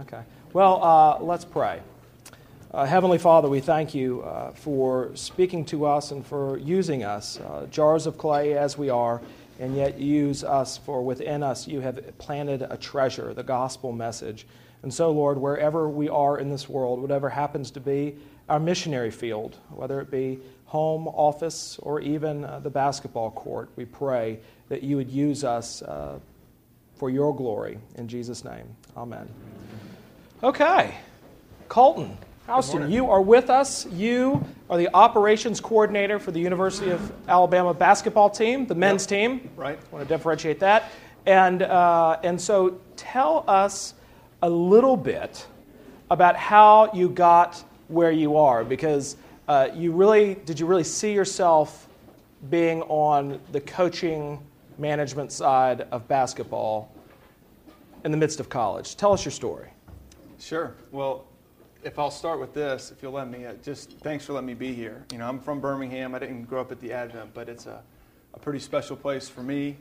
Okay. Well, uh, let's pray. Uh, Heavenly Father, we thank you uh, for speaking to us and for using us, uh, jars of clay as we are, and yet use us, for within us you have planted a treasure, the gospel message. And so, Lord, wherever we are in this world, whatever happens to be our missionary field, whether it be home, office, or even uh, the basketball court, we pray that you would use us uh, for your glory. In Jesus' name, amen. Okay, Colton. Houston, you are with us. You are the operations coordinator for the University of Alabama basketball team, the men's yep. team. Right. I want to differentiate that. And, uh, and so tell us a little bit about how you got where you are, because uh, you really, did you really see yourself being on the coaching management side of basketball in the midst of college? Tell us your story. Sure. Well, if I'll start with this, if you'll let me, uh, just thanks for letting me be here. You know, I'm from Birmingham. I didn't grow up at the Advent, but it's a, a pretty special place for me.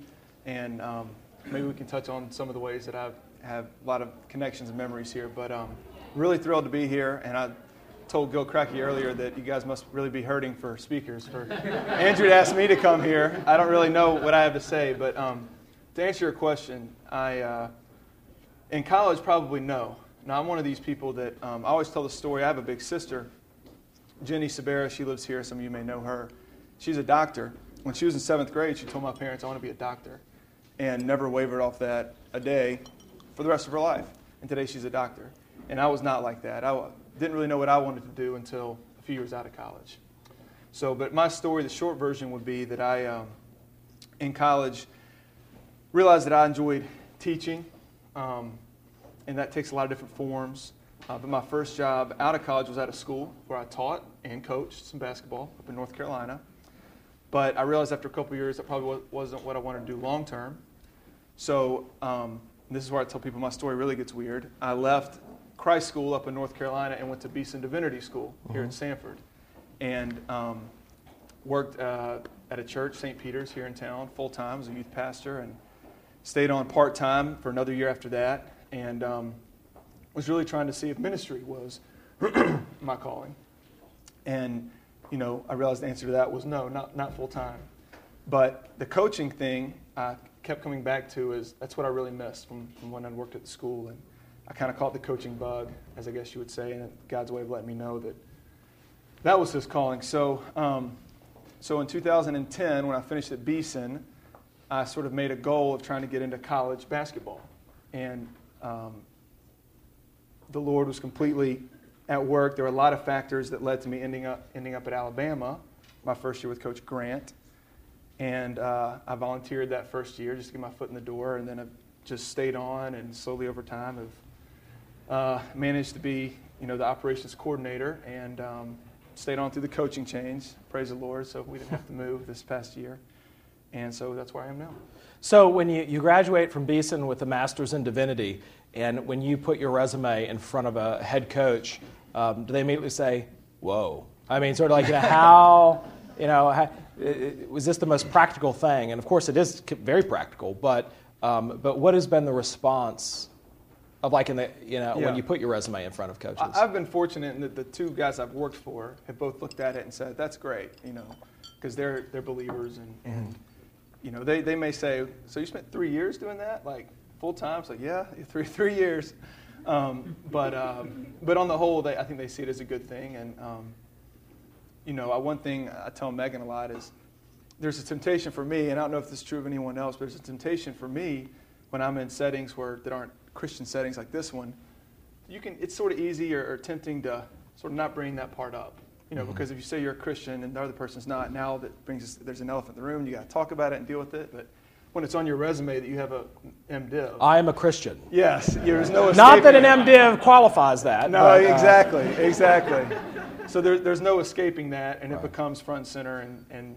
And um, maybe we can touch on some of the ways that I have a lot of connections and memories here. But um, really thrilled to be here. And I told Gil Cracky earlier that you guys must really be hurting for speakers. For Andrew asked me to come here. I don't really know what I have to say, but um, to answer your question, I uh, in college probably no. Now, I'm one of these people that um, I always tell the story. I have a big sister, Jenny Sabera. She lives here. Some of you may know her. She's a doctor. When she was in seventh grade, she told my parents, I want to be a doctor, and never wavered off that a day for the rest of her life. And today she's a doctor. And I was not like that. I didn't really know what I wanted to do until a few years out of college. So, but my story, the short version would be that I, um, in college, realized that I enjoyed teaching. Um, and that takes a lot of different forms. Uh, but my first job out of college was at a school where I taught and coached some basketball up in North Carolina. But I realized after a couple years that probably wasn't what I wanted to do long term. So um, this is where I tell people my story really gets weird. I left Christ School up in North Carolina and went to Beeson Divinity School here in mm-hmm. Samford, and um, worked uh, at a church, St. Peter's, here in town, full time as a youth pastor, and stayed on part time for another year after that and um, was really trying to see if ministry was my calling. And, you know, I realized the answer to that was no, not, not full time. But the coaching thing I kept coming back to is that's what I really missed from, from when I worked at the school. And I kind of caught the coaching bug, as I guess you would say, and God's way of letting me know that that was his calling. So, um, so in 2010, when I finished at Beeson, I sort of made a goal of trying to get into college basketball. And um, the Lord was completely at work. There were a lot of factors that led to me ending up, ending up at Alabama, my first year with Coach Grant. And uh, I volunteered that first year just to get my foot in the door, and then I've just stayed on and slowly over time have uh, managed to be, you know, the operations coordinator and um, stayed on through the coaching change. Praise the Lord. So we didn't have to move this past year. And so that's where I am now. So when you, you graduate from Beeson with a master's in divinity, and when you put your resume in front of a head coach, um, do they immediately say, "Whoa"? I mean, sort of like you know, how, you know, how, was this the most practical thing? And of course, it is very practical. But um, but what has been the response of like in the you know yeah. when you put your resume in front of coaches? I've been fortunate in that the two guys I've worked for have both looked at it and said, "That's great," you know, because they're they're believers and. and mm-hmm you know, they, they may say, so you spent three years doing that, like full time? Like, yeah, three three years. Um, but um, but on the whole, they, I think they see it as a good thing. And um, you know, one thing I tell Megan a lot is there's a temptation for me, and I don't know if this is true of anyone else, but there's a temptation for me when I'm in settings where that aren't Christian settings like this one. You can it's sort of easy or, or tempting to sort of not bring that part up. You know, mm-hmm. because if you say you're a Christian and the other person's not, now that brings us, there's an elephant in the room. You got to talk about it and deal with it. But when it's on your resume that you have a MDiv, I am a Christian. Yes, there's no. Not that an MDiv qualifies that. No, but, uh, exactly, exactly. So there, there's no escaping that, and right. it becomes front and center, and, and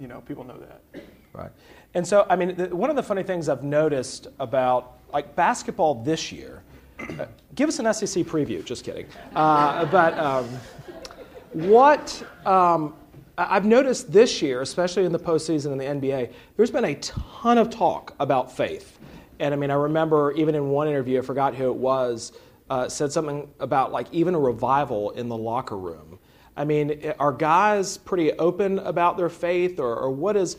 you know people know that. Right. And so, I mean, the, one of the funny things I've noticed about like basketball this year. Uh, give us an SEC preview. Just kidding. Uh, but. Um, what um, I've noticed this year, especially in the postseason in the NBA, there's been a ton of talk about faith. And I mean, I remember even in one interview, I forgot who it was, uh, said something about like even a revival in the locker room. I mean, are guys pretty open about their faith, or, or what is,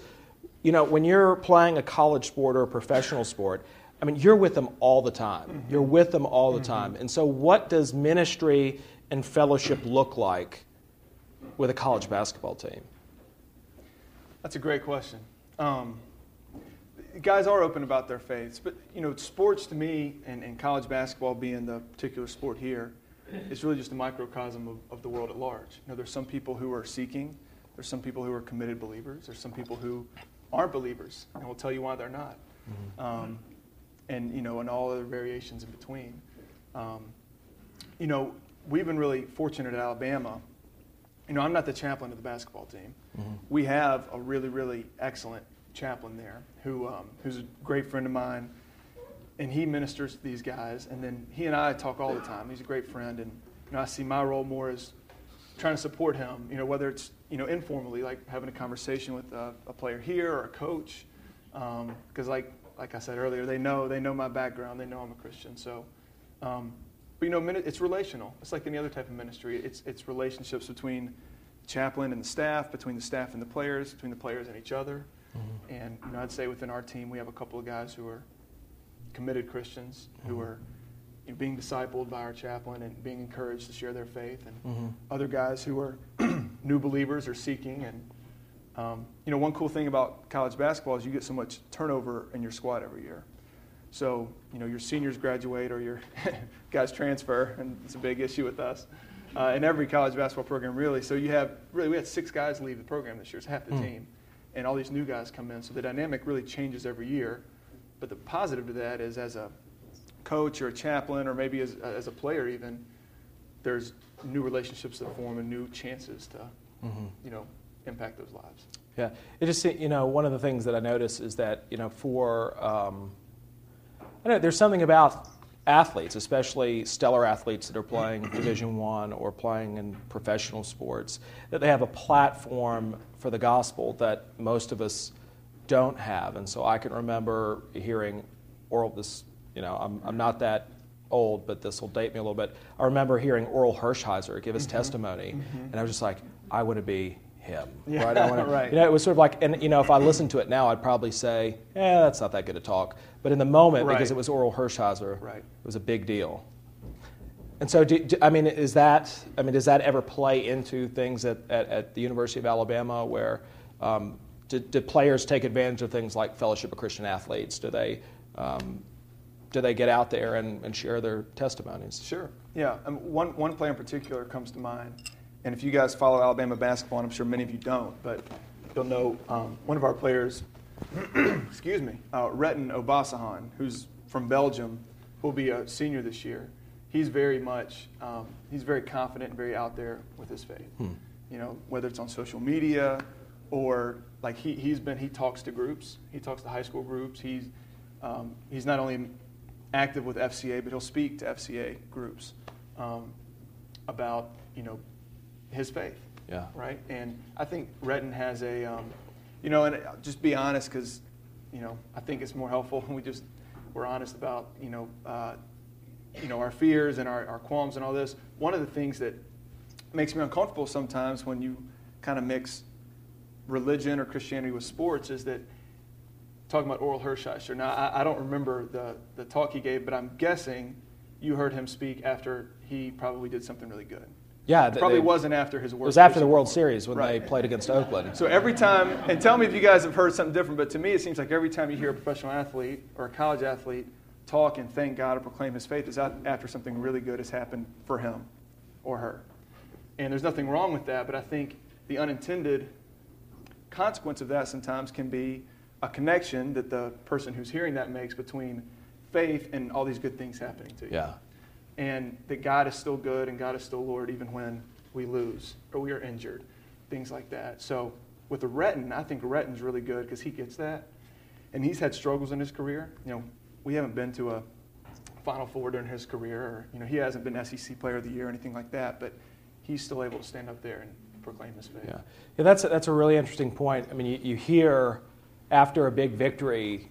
you know, when you're playing a college sport or a professional sport? I mean, you're with them all the time. Mm-hmm. You're with them all the mm-hmm. time. And so, what does ministry and fellowship look like with a college basketball team? That's a great question. Um, guys are open about their faiths, but you know, sports to me, and, and college basketball being the particular sport here, is really just a microcosm of, of the world at large. You know, there's some people who are seeking, there's some people who are committed believers, there's some people who aren't believers, and we'll tell you why they're not. Mm-hmm. Um, and you know, and all other variations in between. Um, you know, we've been really fortunate at Alabama. You know, I'm not the chaplain of the basketball team. Mm-hmm. We have a really, really excellent chaplain there who, um, who's a great friend of mine, and he ministers to these guys. And then he and I talk all the time. He's a great friend, and you know, I see my role more as trying to support him. You know, whether it's you know informally, like having a conversation with a, a player here or a coach, because um, like like I said earlier, they know they know my background. They know I'm a Christian. So, um, but you know, it's relational. It's like any other type of ministry. It's it's relationships between the chaplain and the staff, between the staff and the players, between the players and each other. Mm-hmm. And you know, I'd say within our team, we have a couple of guys who are committed Christians mm-hmm. who are you know, being discipled by our chaplain and being encouraged to share their faith, and mm-hmm. other guys who are new believers or seeking. And um, you know, one cool thing about college basketball is you get so much turnover in your squad every year. So you know, your seniors graduate or your guys transfer, and it's a big issue with us. Uh, in every college basketball program, really. So you have really, we had six guys leave the program this year. It's half the mm. team and all these new guys come in. So the dynamic really changes every year. But the positive to that is as a coach or a chaplain or maybe as, as a player even, there's new relationships that form and new chances to, mm-hmm. you know, impact those lives. Yeah, it just you know one of the things that I notice is that you know for um, I know there's something about athletes, especially stellar athletes that are playing Division One or playing in professional sports, that they have a platform for the gospel that most of us don't have. And so I can remember hearing oral this. You know, I'm, I'm not that old, but this will date me a little bit. I remember hearing Orel Hershiser give his mm-hmm. testimony, mm-hmm. and I was just like, I want to be him. Yeah, right? I wanna, right. You know, it was sort of like, and you know, if I listened to it now, I'd probably say, "Yeah, that's not that good a talk." But in the moment, right. because it was Orel Hershiser, right. it was a big deal. And so, do, do, I mean, is that? I mean, does that ever play into things at, at, at the University of Alabama, where um, do, do, players take advantage of things like Fellowship of Christian Athletes? Do they? Um, do they get out there and, and share their testimonies? Sure. Yeah. Um, one, one player in particular comes to mind and if you guys follow Alabama basketball, and I'm sure many of you don't, but you'll know um, one of our players, excuse me, uh, Retin Obasohan, who's from Belgium, who will be a senior this year. He's very much, um, he's very confident and very out there with his faith. Hmm. You know, whether it's on social media or like he, he's been, he talks to groups, he talks to high school groups. He's, um, he's not only active with FCA, but he'll speak to FCA groups um, about, you know, his faith. Yeah. Right. And I think Retin has a, um, you know, and just be honest because, you know, I think it's more helpful when we just we're honest about, you know, uh, you know, our fears and our, our qualms and all this. One of the things that makes me uncomfortable sometimes when you kind of mix religion or Christianity with sports is that talking about Orel Hershiser. Now, I, I, don't remember the, the talk he gave, but I'm guessing you heard him speak after he probably did something really good. Yeah, it probably they, wasn't after his. Series. It was after the World Series when right. they played against Oakland. So every time, and tell me if you guys have heard something different, but to me it seems like every time you hear a professional athlete or a college athlete talk and thank God or proclaim his faith is after something really good has happened for him or her. And there's nothing wrong with that, but I think the unintended consequence of that sometimes can be a connection that the person who's hearing that makes between faith and all these good things happening to you. Yeah and that God is still good and God is still Lord even when we lose or we are injured, things like that. So with the I think Retin's really good because he gets that, and he's had struggles in his career. You know, we haven't been to a Final Four during his career, or you know, he hasn't been SEC Player of the Year or anything like that, but he's still able to stand up there and proclaim his faith. Yeah, yeah that's a, that's a really interesting point. I mean, you, you hear after a big victory,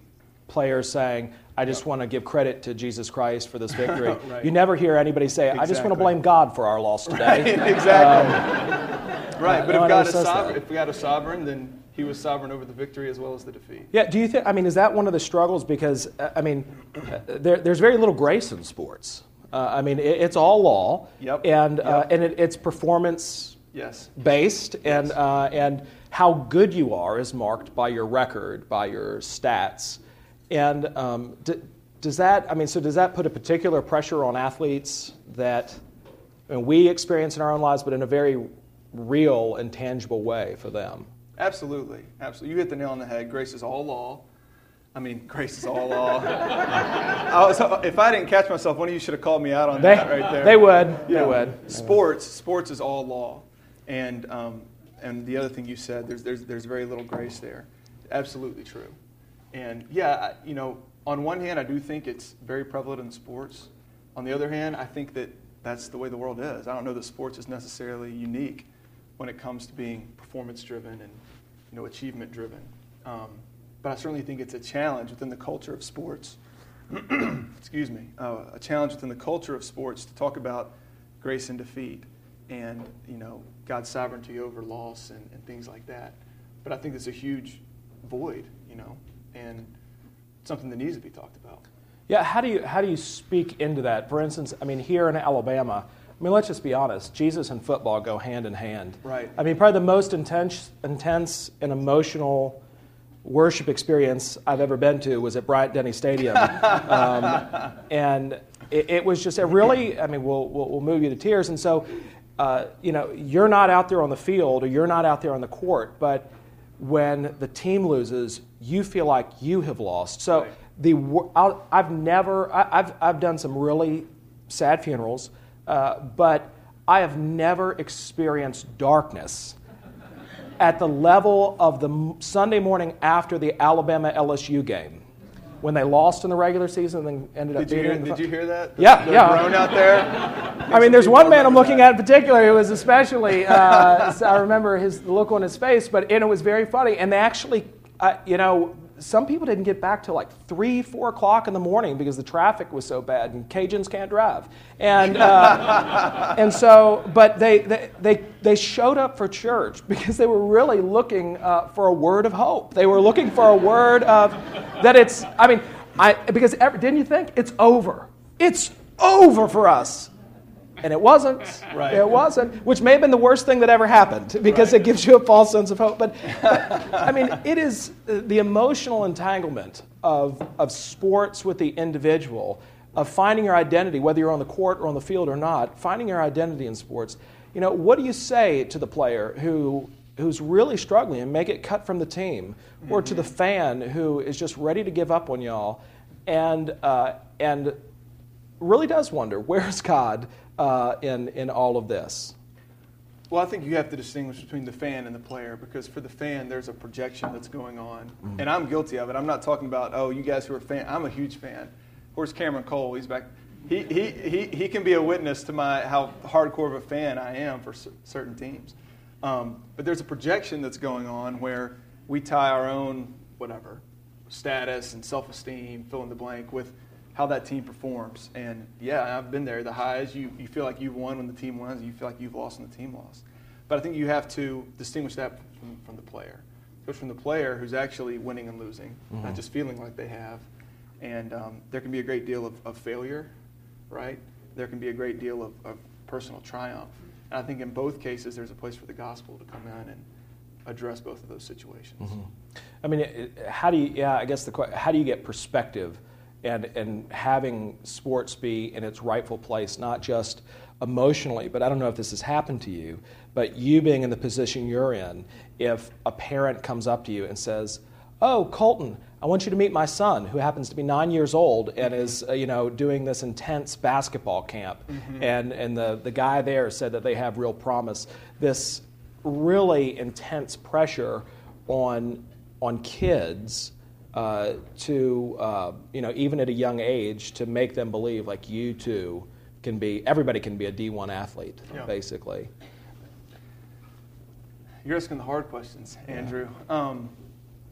players saying, I just Yep. want to give credit to Jesus Christ for this victory. Right. You never hear anybody say, I just want to blame God for our loss today. exactly. right, but no if God is that. sovereign, if God is sovereign, then He was sovereign over the victory as well as the defeat. Yeah, do you think, I mean, is that one of the struggles? Because, uh, I mean, uh, there, there's very little grace in sports. Uh, I mean, it, it's all law. Yep, And, uh, yep. and it, it's performance Yes. based, and, Yes. uh, and how good you are is marked by your record, by your stats. And um, d- does that, I mean, so does that put a particular pressure on athletes that I mean, we experience in our own lives, but in a very real and tangible way for them? Absolutely, absolutely. You hit the nail on the head. Grace is all law. I mean, grace is all law. I was, if I didn't catch myself, one of you should have called me out on They, that right there. they would. Yeah. They would. Sports, sports is all law, and um, and the other thing you said, there's there's there's very little grace there. Absolutely true, and yeah, you know, on one hand, I do think it's very prevalent in sports. On the other hand, I think that that's the way the world is. I don't know that sports is necessarily unique when it comes to being performance driven and you know achievement driven. Um, but I certainly think it's a challenge within the culture of sports excuse me, uh, a challenge within the culture of sports to talk about grace and defeat and, you know, God's sovereignty over loss and, and things like that. But I think there's a huge void, you know, and something that needs to be talked about. Yeah, how do you how do you speak into that? For instance, I mean, here in Alabama, I mean, let's just be honest. Jesus and football go hand in hand. Right. I mean, probably the most intense, intense and emotional worship experience I've ever been to was at Bryant Denny Stadium, um, and it, it was just a really. I mean, we'll, we'll we'll move you to tears. And so, uh, you know, you're not out there on the field or you're not out there on the court, but when the team loses, you feel like you have lost. So Right. the I'll, I've never I, I've I've done some really sad funerals, uh, but I have never experienced darkness at the level of the Sunday morning after the Alabama LSU game when they lost in the regular season and then ended up Did you beating hear, the did you hear that? The, Yeah, the yeah. groan out there? I mean, there's one man I'm looking at in particular who was especially, uh, I remember his the look on his face, but and it was very funny. And they actually, uh, you know, some people didn't get back till like three, four o'clock in the morning because the traffic was so bad and Cajuns can't drive. And uh, and so, but they, they they they showed up for church because they were really looking uh, for a word of hope. They were looking for a word of that it's. I mean, I because ever, didn't you think it's over? It's over for us. And it wasn't. Right. It wasn't, which may have been the worst thing that ever happened because Right. it gives you a false sense of hope. But, but, I mean, it is uh, the emotional entanglement of, of sports with the individual, of finding your identity, whether you're on the court or on the field or not, finding your identity in sports. You know, what do you say to the player who, who's really struggling and may get cut from the team, or to the fan who is just ready to give up on y'all and, uh, and really does wonder where's God uh, in, in all of this? Well, I think you have to distinguish between the fan and the player because for the fan, there's a projection that's going on. And I'm guilty of it. I'm not talking about, oh, you guys who are fan. I'm a huge fan. Where's Cameron Cole? He's back. He, he, he, he can be a witness to my how hardcore of a fan I am for cer- certain teams. Um, but there's a projection that's going on where we tie our own, whatever, status and self esteem, fill in the blank, with how that team performs. And yeah, I've been there. The highs, you, you feel like you've won when the team wins, and you feel like you've lost when the team lost. But I think you have to distinguish that from, from the player. Goes from the player who's actually winning and losing, not just feeling like they have. And um, there can be a great deal of, of failure, right? There can be a great deal of, of personal triumph. And I think in both cases, there's a place for the gospel to come in and address both of those situations. I mean, it, it- how do you? Yeah, I guess the que- how do you get perspective, and and having sports be in its rightful place, not just emotionally, but I don't know if this has happened to you, but you being in the position you're in, if a parent comes up to you and says, "Oh, Colton, I want you to meet my son, who happens to be nine years old and is, uh, you know, doing this intense basketball camp, and and the the guy there said that they have real promise." This really intense pressure on on kids uh, to uh, you know even at a young age to make them believe like you too can be everybody can be a D1 athlete Yeah. basically. You're asking the hard questions, Andrew. Um,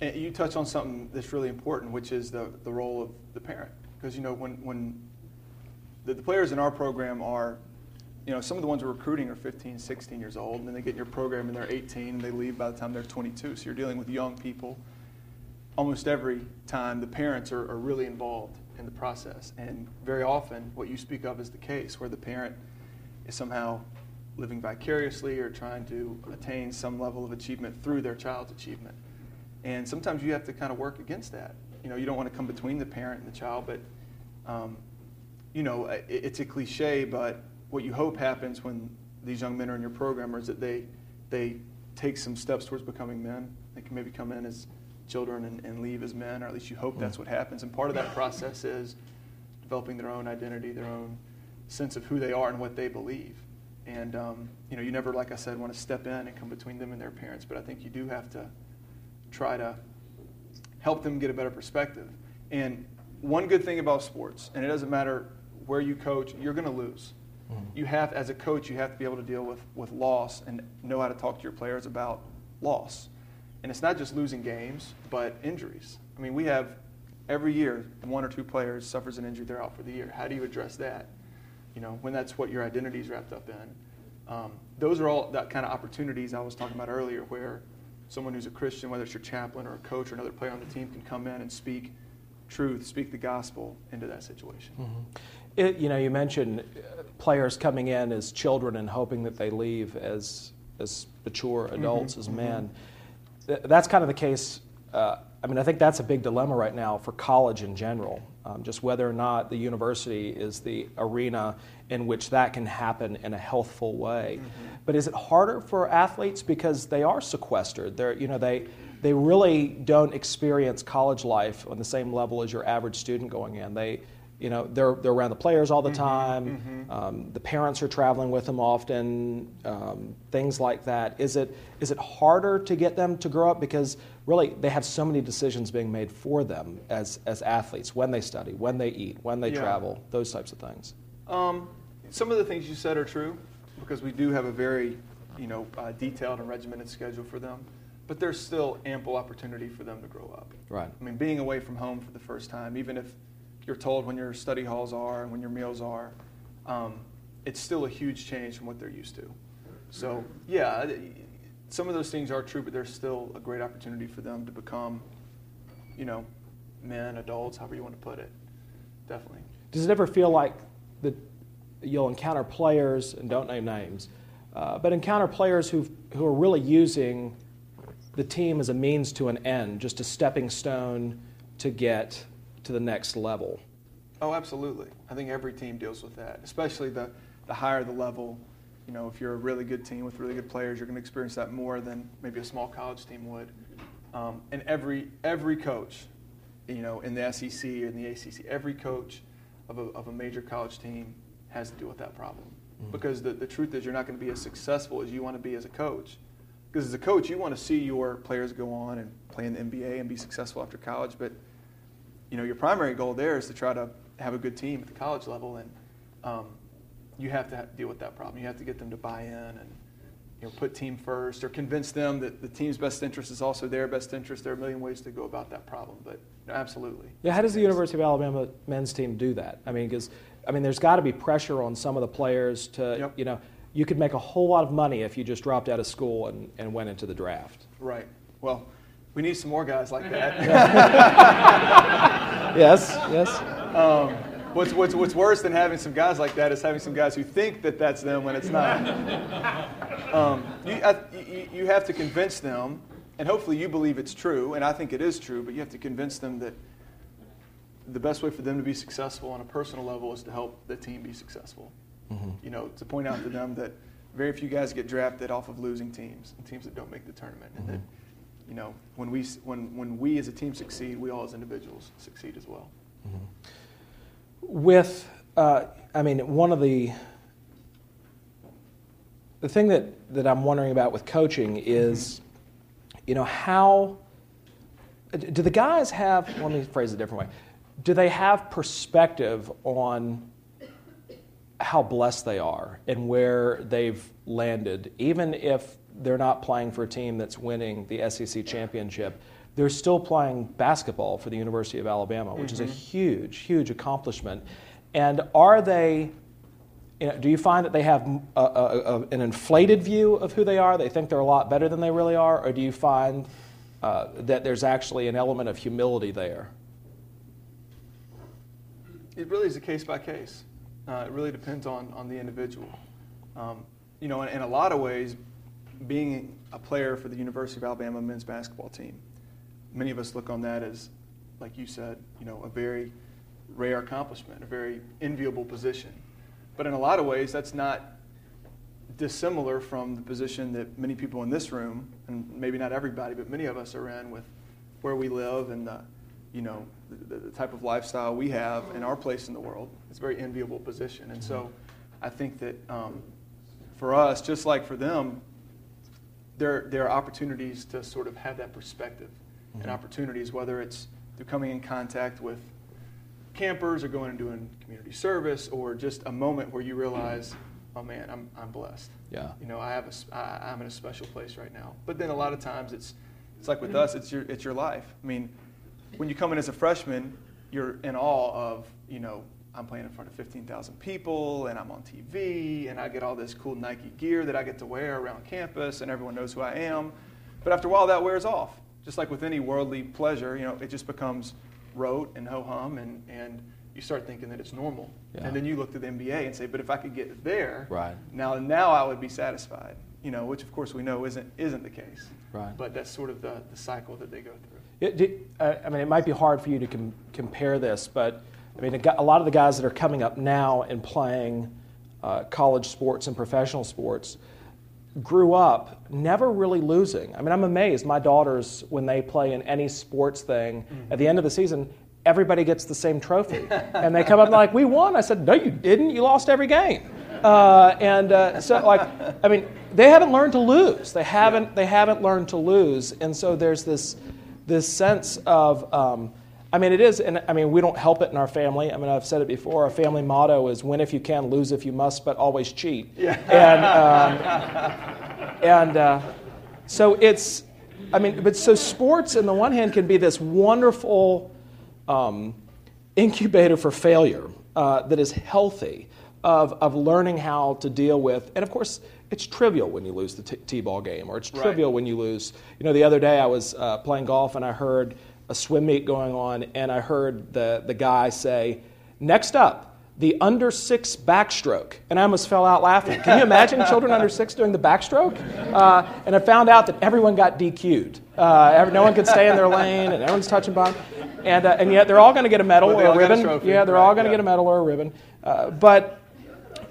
you touch on something that's really important, which is the, the role of the parent. Because, you know, when, when the, the, players in our program are, you know, some of the ones we're recruiting are 15, 16 years old, and then they get in your program and they're 18, and they leave by the time they're 22. So you're dealing with young people. Almost every time, the parents are, are really involved in the process. And very often, what you speak of is the case where the parent is somehow living vicariously or trying to attain some level of achievement through their child's achievement. And sometimes you have to kind of work against that. You know, you don't want to come between the parent and the child, but, um, you know, it, it's a cliche, but what you hope happens when these young men are in your program is that they, they take some steps towards becoming men. They can maybe come in as children and, and leave as men, or at least you hope that's what happens. And part of that process is developing their own identity, their own sense of who they are and what they believe. And um, you know, you never, like I said, want to step in and come between them and their parents, but I think you do have to try to help them get a better perspective. And one good thing about sports, and it doesn't matter where you coach, you're going to lose. Mm-hmm. You have, as a coach, you have to be able to deal with, with loss and know how to talk to your players about loss. And it's not just losing games, but injuries. I mean, we have every year one or two players suffers an injury, they're out for the year. How do you address that? You know, when that's what your identity is wrapped up in. Um, those are all that kind of opportunities I was talking about earlier, where someone who's a Christian, whether it's your chaplain or a coach or another player on the team, can come in and speak truth, speak the gospel into that situation. Mm-hmm. It, you know, you mentioned uh, players coming in as children and hoping that they leave as as mature adults, mm-hmm. as mm-hmm. men. Mm-hmm. That's kind of the case. Uh, I mean, I think that's a big dilemma right now for college in general. Um, just whether or not the university is the arena in which that can happen in a healthful way. Mm-hmm. But is it harder for athletes because they are sequestered? They're, you know, they, they really don't experience college life on the same level as your average student going in. They, you know, they're, they're around the players all the mm-hmm, time. Mm-hmm. Um, the parents are traveling with them often. Um, things like that. Is it is it harder to get them to grow up because really they have so many decisions being made for them as as athletes when they study, when they eat, when they yeah. travel, those types of things. Um, some of the things you said are true because we do have a very you know uh, detailed and regimented schedule for them. But there's still ample opportunity for them to grow up. Right. I mean, being away from home for the first time, even if you're told when your study halls are and when your meals are, um, it's still a huge change from what they're used to. So, yeah, some of those things are true, but there's still a great opportunity for them to become, you know, men, adults, however you want to put it. Definitely. Does it ever feel like that you'll encounter players, and don't name names, uh, but encounter players who who are really using the team as a means to an end, just a stepping stone to get to the next level. Oh, absolutely. I think every team deals with that, especially the, the higher the level. You know, if you're a really good team with really good players, you're going to experience that more than maybe a small college team would. Um, and every every coach, you know, in the SEC or in the ACC, every coach of a, of a major college team has to deal with that problem. Mm-hmm. Because the, the truth is, you're not going to be as successful as you want to be as a coach. Because as a coach, you want to see your players go on and play in the NBA and be successful after college, but you know, your primary goal there is to try to have a good team at the college level, and um, you have to deal with that problem. You have to get them to buy in and you know, put team first, or convince them that the team's best interest is also their best interest. There are a million ways to go about that problem, but absolutely. Yeah, how does the University of Alabama men's team do that? I mean, because I mean, there's got to be pressure on some of the players to, yep. you know, you could make a whole lot of money if you just dropped out of school and, and went into the draft. Right. Well, we need some more guys like that. yes, yes. Um, what's, what's, what's worse than having some guys like that is having some guys who think that that's them when it's not. Um, you, I, you, you have to convince them, and hopefully you believe it's true, and I think it is true, but you have to convince them that the best way for them to be successful on a personal level is to help the team be successful. Mm-hmm. You know, to point out to them that very few guys get drafted off of losing teams and teams that don't make the tournament, mm-hmm. and that you know, when we, when, when we as a team succeed, we all as individuals succeed as well. Mm-hmm. With, uh, I mean, one of the, the thing that, that I'm wondering about with coaching is, mm-hmm. you know, how, do the guys have, let me phrase it a different way, do they have perspective on how blessed they are and where they've landed, even if they're not playing for a team that's winning the SEC championship. they're still playing basketball for the University of Alabama, which mm-hmm. is a mm-hmm. huge, huge accomplishment. And are they, you know, do you find that they have a, a, a, an inflated view of who they are? They think they're a lot better than they really are? Or do you find uh, that there's actually an element of humility there? It really is a case by case. Uh, it really depends on, on the individual. Um, you know, in, in, a lot of ways, being a player for the University of Alabama men's basketball team, many of us look on that as, like you said, you know, a very rare accomplishment, a very enviable position. But in a lot of ways, that's not dissimilar from the position that many people in this room, and maybe not everybody, but many of us are in with where we live and the, you know, the, the type of lifestyle we have and our place in the world. It's a very enviable position. And so I think that um, for us, just like for them, there, there are opportunities to sort of have that perspective mm-hmm. and opportunities, whether it's through coming in contact with campers or going and doing community service or just a moment where you realize, oh man, I'm, I'm blessed. Yeah. You know, I have a, I, I'm in a special place right now. But then a lot of times it's, it's like with us, it's your, it's your life. I mean, when you come in as a freshman, you're in awe of, you know, I'm playing in front of 15,000 people and I'm on TV and I get all this cool Nike gear that I get to wear around campus and everyone knows who I am. But after a while, that wears off. Just like with any worldly pleasure, you know, it just becomes rote and ho hum and, and you start thinking that it's normal. Yeah. And then you look to the NBA and say, but if I could get there, right. now, now I would be satisfied. You know, which of course we know isn't, isn't the case. Right. But that's sort of the, the cycle that they go through. It, uh, I mean, it might be hard for you to com- compare this, but I mean, a, lot of the guys that are coming up now and playing uh, college sports and professional sports grew up never really losing. I mean, I'm amazed. My daughters, when they play in any sports thing, mm-hmm. at the end of the season, everybody gets the same trophy. and they come up and like, we won. I said, no, you didn't. You lost every game. Uh, and uh, so, like, I mean, they haven't learned to lose. They haven't. Yeah. They haven't learned to lose. And so there's this this sense of, um, I mean, it is, and I mean, we don't help it in our family. I mean, I've said it before. Our family motto is "Win if you can, lose if you must, but always cheat." Yeah. And um, and uh, so it's, I mean, but so sports, on the one hand, can be this wonderful um, incubator for failure uh, that is healthy of of learning how to deal with, and of course it's trivial when you lose the t- ball game, or it's trivial right. when you lose. You know, the other day I was uh, playing golf and I heard a swim meet going on, and I heard the, the guy say, Next up, the under six backstroke. And I almost fell out laughing. Can you imagine children under six doing the backstroke? Uh, and I found out that everyone got DQ'd. Uh, no one could stay in their lane, and everyone's touching ball. And, uh, and yet they're all going to get a medal or a ribbon. A yeah, they're right, all going to yeah. get a medal or a ribbon. Uh, but,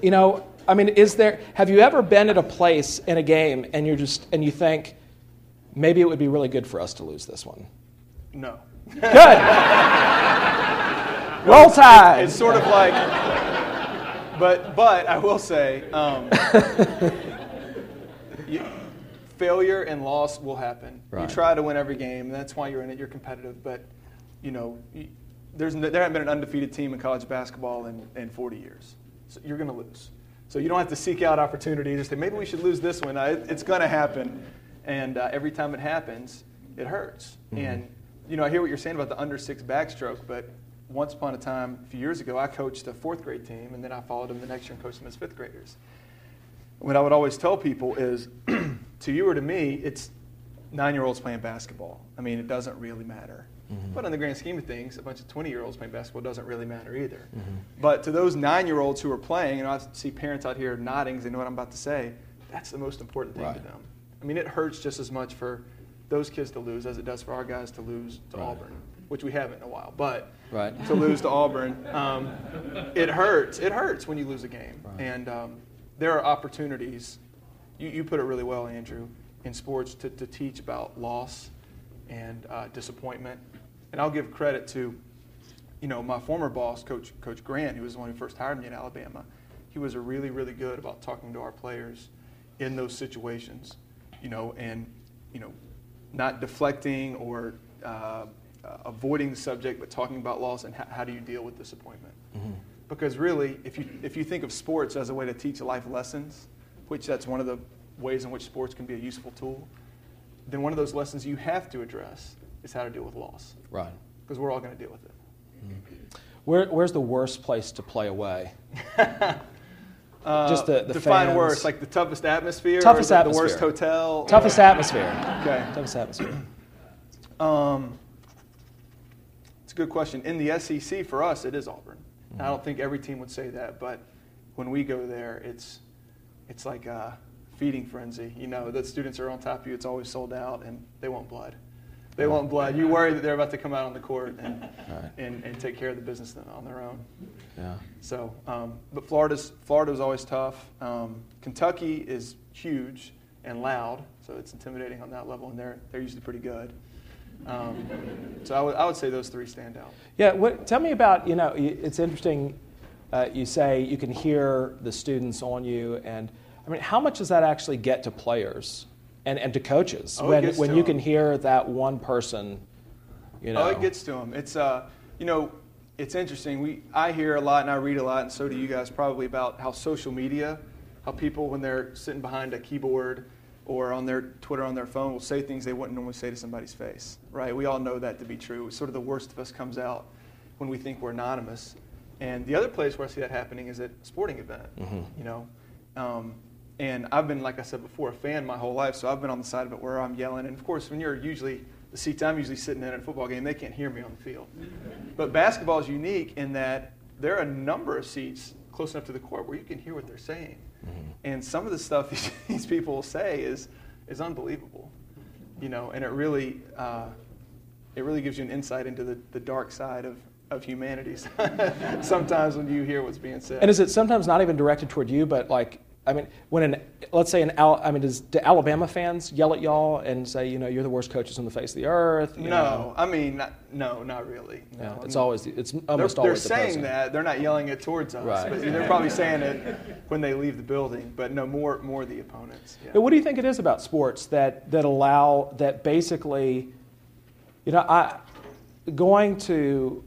you know, I mean, is there, have you ever been at a place in a game and you're just, and you think, maybe it would be really good for us to lose this one? No. Good. Roll Tide. It's, it's, sort of like, but, but I will say, um, you, failure and loss will happen. Right. You try to win every game, and that's why you're in it. You're competitive, but you know, there's there hasn't been an undefeated team in college basketball in, in 40 years. So you're going to lose. So you don't have to seek out opportunities and say, maybe we should lose this one. It's going to happen. And uh, every time it happens, it hurts. Mm-hmm. And, you know, I hear what you're saying about the under six backstroke, but once upon a time, a few years ago, I coached a fourth grade team, and then I followed them the next year and coached them as fifth graders. What I would always tell people is, to you or to me, it's nine year olds playing basketball. I mean, it doesn't really matter. Mm-hmm. But in the grand scheme of things, a bunch of 20 year olds playing basketball doesn't really matter either. Mm-hmm. But to those nine year olds who are playing, and I see parents out here nodding, because they know what I'm about to say, that's the most important thing right. to them. I mean, it hurts just as much for those kids to lose as it does for our guys to lose to right. Auburn, which we haven't in a while. But right. to lose to Auburn, um, it hurts. It hurts when you lose a game. And um, there are opportunities, you, you put it really well, Andrew, in sports to, to teach about loss and uh, disappointment and I'll give credit to, you know, my former boss, Coach Coach Grant, who was the one who first hired me in Alabama. He was a really, really good about talking to our players in those situations, you know, and you know, not deflecting or uh, uh, avoiding the subject, but talking about loss and how, how do you deal with disappointment. Mm-hmm. Because really, if you if you think of sports as a way to teach life lessons, which that's one of the ways in which sports can be a useful tool, then one of those lessons you have to address is how to deal with loss. Right. Because we're all going to deal with it. Where, where's the worst place to play away? Uh, Just the- the define fans. worse, like the toughest atmosphere, Toughest or the, atmosphere. the worst hotel, Toughest atmosphere. Okay. Toughest atmosphere. Um, it's a good question. In the SEC, for us, it is Auburn. Mm-hmm. I don't think every team would say that, but when we go there, it's it's like a feeding frenzy. You know, the students are on top of you. It's always sold out, and they want blood. They want blood. You worry that they're about to come out on the court and Right. and, and take care of the business on their own. Yeah. So, um, but Florida's Florida's always tough. Um, Kentucky is huge and loud, so it's intimidating on that level, and they're they're usually pretty good. Um, so I would I would say those three stand out. Yeah, what, tell me about, you know, it's interesting. Uh, you say you can hear the students on you, and I mean, how much does that actually get to players and, and to coaches Oh, when, when you them. can hear that one person, you know? Oh, it gets to them. It's uh, you know, it's interesting. We I hear a lot and I read a lot, and so do you guys probably about how social media, how people when they're sitting behind a keyboard or on their Twitter on their phone will say things they wouldn't normally say to somebody's face. Right? We all know that to be true. Sort of the worst of us comes out when we think we're anonymous. And the other place where I see that happening is at a sporting event. You know. Um, and I've been, like I said before, a fan my whole life, so I've been on the side of it where I'm yelling. And of course, when you're usually the seats I'm usually sitting in at a football game, they can't hear me on the field. But basketball is unique in that there are a number of seats close enough to the court where you can hear what they're saying. And some of the stuff these, these people say is, is unbelievable. You know, and it really, uh, it really gives you an insight into the, the dark side of, of humanity sometimes when you hear what's being said. And is it sometimes not even directed toward you, but like, I mean, when an, let's say an, Al, I mean, does do Alabama fans yell at y'all and say, you know, you're the worst coaches on the face of the earth? you No, know? I mean, not, no, not really. No. Yeah, I it's mean, always, it's they're, almost they're always saying opposing. that. They're not yelling it towards us, Right. but they're probably saying it when they leave the building. But no, more, more the opponents. Yeah. But what do you think it is about sports that, that allow, that basically, you know, I, going to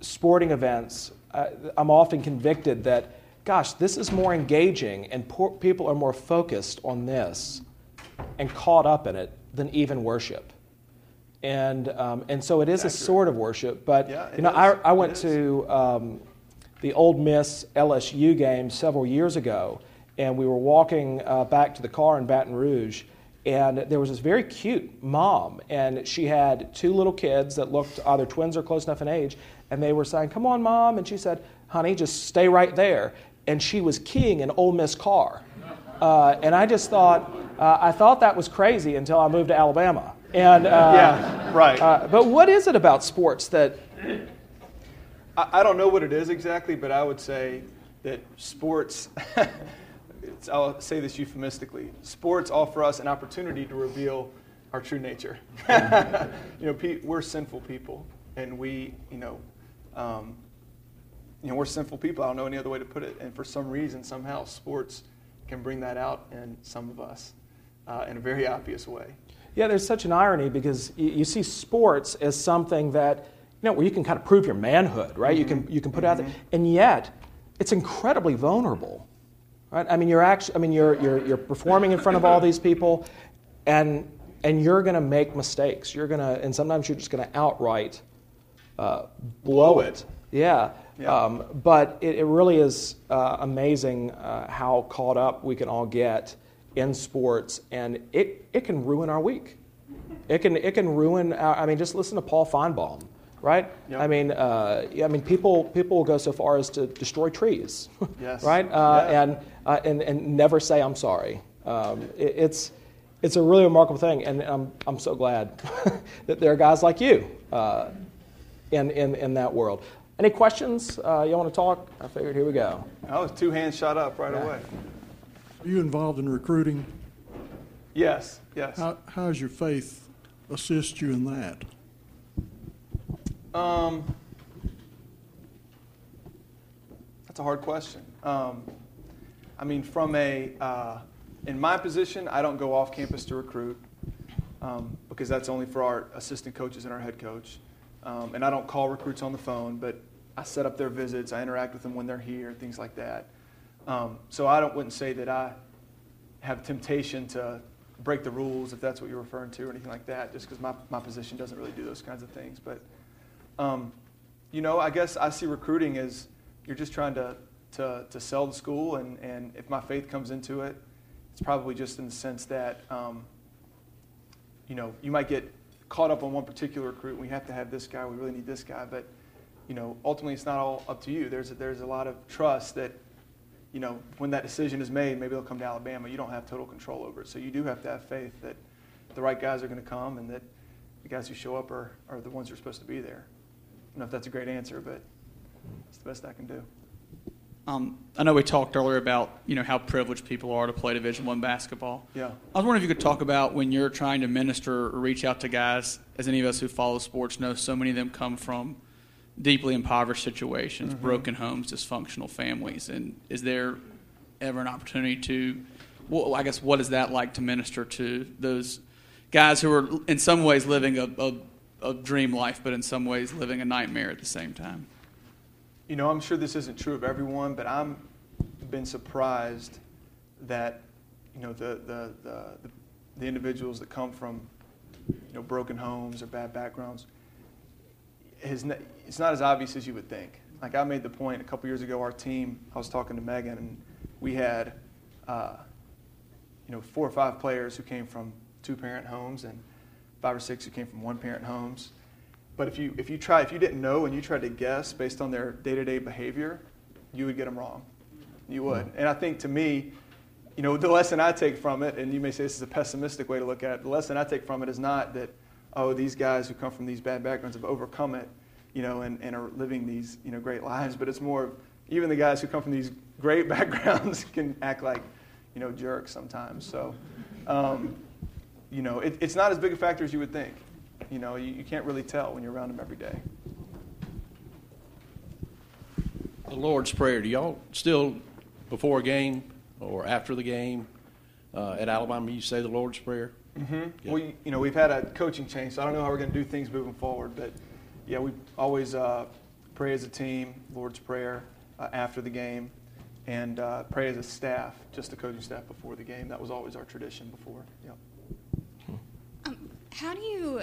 sporting events, uh, I'm often convicted that, gosh, this is more engaging and poor, people are more focused on this and caught up in it than even worship. And, um, and so it is a sort of worship, but Yeah, you know. I, I went to um, the Ole Miss LSU game several years ago, and we were walking uh, back to the car in Baton Rouge, and there was this very cute mom, and she had two little kids that looked either twins or close enough in age, and they were saying, "Come on, mom," and she said, "Honey, just stay right there." And she was keying an Ole Miss car, uh, and I just thought, uh, I thought that was crazy until I moved to Alabama, and uh, yeah, right. uh, but what is it about sports that I, I don't know what it is exactly, but I would say that sports, it's, I'll say this euphemistically, sports offer us an opportunity to reveal our true nature. you know, we're sinful people, and we, you know, um, you know, we're sinful people. I don't know any other way to put it. And for some reason, somehow, sports can bring that out in some of us uh, in a very obvious way. Yeah, there's such an irony because you, you see sports as something that, you know, where you can kind of prove your manhood, right? You can you can put it out there, and yet it's incredibly vulnerable, right? I mean, you're actually, I mean, you're you're you're performing in front of all these people, and and you're going to make mistakes. You're going to, and sometimes you're just going to outright uh, blow it. Yeah. Yeah. Um, but it, it really is uh, amazing uh, how caught up we can all get in sports, and it, it can ruin our week. It can, it can ruin, our, I mean, just listen to Paul Finebaum, right? Yep. I mean, uh, I mean, people, people will go so far as to destroy trees, Yes. right? Uh, Yeah. and, uh, and, and never say, I'm sorry. Um, it, it's, it's a really remarkable thing, and I'm, I'm so glad that there are guys like you uh, in, in, in that world. Any questions? Uh, you want to talk? I figured here we go. I was two hands shot up right Yeah. away. Are you involved in recruiting? Yes, yes. How, how has your faith assist you in that? Um, that's a hard question. Um, I mean, from a, uh, in my position, I don't go off campus to recruit um, because that's only for our assistant coaches and our head coach. Um, and I don't call recruits on the phone, but I set up their visits. I interact with them when they're here, things like that. Um, so I don't, wouldn't say that I have temptation to break the rules if that's what you're referring to or anything like that. Just because my my position doesn't really do those kinds of things. But um, you know, I guess I see recruiting as you're just trying to to to sell the school, and and if my faith comes into it, it's probably just in the sense that. Um, you know, you might get caught up on one particular recruit. and We have to have this guy. We really need this guy. But, you know, ultimately it's not all up to you. There's a, there's a lot of trust that, you know, when that decision is made, maybe they'll come to Alabama. You don't have total control over it. So you do have to have faith that the right guys are going to come and that the guys who show up are, are the ones who are supposed to be there. I don't know if that's a great answer, but it's the best I can do. Um, I know we talked earlier about you know how privileged people are to play Division One basketball. Yeah. I was wondering if you could talk about when you're trying to minister or reach out to guys, as any of us who follow sports know, so many of them come from deeply impoverished situations, Mm-hmm. broken homes, dysfunctional families, and is there ever an opportunity to, well, I guess, what is that like to minister to those guys who are in some ways living a, a, a dream life, but in some ways living a nightmare at the same time? You know, I'm sure this isn't true of everyone, but I'm been surprised that you know the the the, the, the individuals that come from you know broken homes or bad backgrounds. N- it's not as obvious as you would think. Like I made the point a couple years ago, our team. I was talking to Megan, and we had uh, you know four or five players who came from two parent homes and five or six who came from one parent homes. But if you if you try if you didn't know and you tried to guess based on their day to day behavior, you would get them wrong. You would. And I think to me, you know, the lesson I take from it, and you may say this is a pessimistic way to look at it. The lesson I take from it is not that oh these guys who come from these bad backgrounds have overcome it, you know, and, and are living these you know great lives. But it's more of even the guys who come from these great backgrounds can act like you know jerks sometimes. So. Um, you know, it, it's not as big a factor as you would think. You know, you, you can't really tell when you're around them every day. The Lord's Prayer, do y'all still, before a game or after the game uh, at Alabama, you say the Lord's Prayer? Mm-hmm. Yeah. We, you know, we've had a coaching change, so I don't know how we're going to do things moving forward. But yeah, we always uh, pray as a team, Lord's Prayer uh, after the game, and uh, pray as a staff, just the coaching staff before the game. That was always our tradition before. Yep. Um, how do you?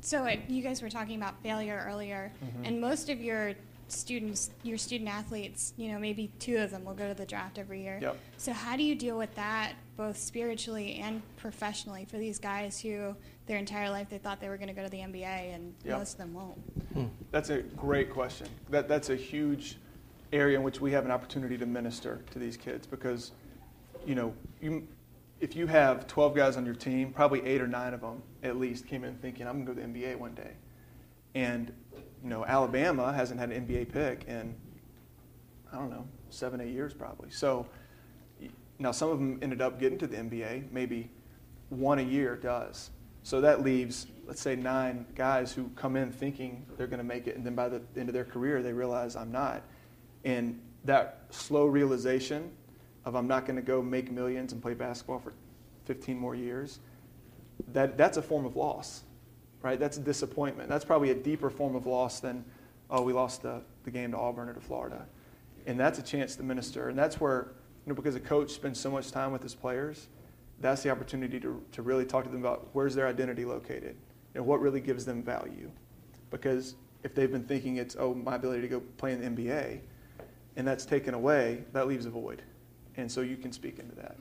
So uh, you guys were talking about failure earlier, Mm-hmm. and most of your students, your student athletes, you know, maybe two of them will go to the draft every year. Yep. So how do you deal with that, both spiritually and professionally, for these guys who their entire life they thought they were going to go to the NBA, and Yep. most of them won't? Hmm. That's a great question. That, that's a huge area in which we have an opportunity to minister to these kids because, you know, you, if you have 12 guys on your team, probably eight or nine of them at least came in thinking, I'm going to go to the NBA one day. And, you know, Alabama hasn't had an NBA pick in, I don't know, seven, eight years probably. So y- now some of them ended up getting to the NBA. Maybe one a year does. So that leaves, let's say, nine guys who come in thinking they're going to make it, and then by the end of their career, they realize I'm not. And that slow realization of I'm not going to go make millions and play basketball for 15 more years, that, that's a form of loss, right? That's disappointment. That's probably a deeper form of loss than, oh, we lost the, the game to Auburn or to Florida. And that's a chance to minister. And that's where, know, because a coach spends so much time with his players, that's the opportunity to, to really talk to them about where's their identity located and what really gives them value. Because if they've been thinking it's, oh, my ability to go play in the NBA, and that's taken away, that leaves a void. And so you can speak into that.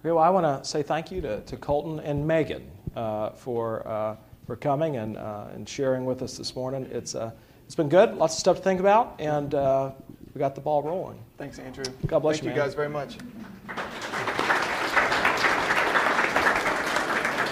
Okay, well, I want to say thank you to, to Colton and Megan uh, for, uh, for coming and, uh, and sharing with us this morning. It's, uh, it's been good, lots of stuff to think about, and uh, we got the ball rolling. Thanks, Andrew. God bless Thank you, you guys very much.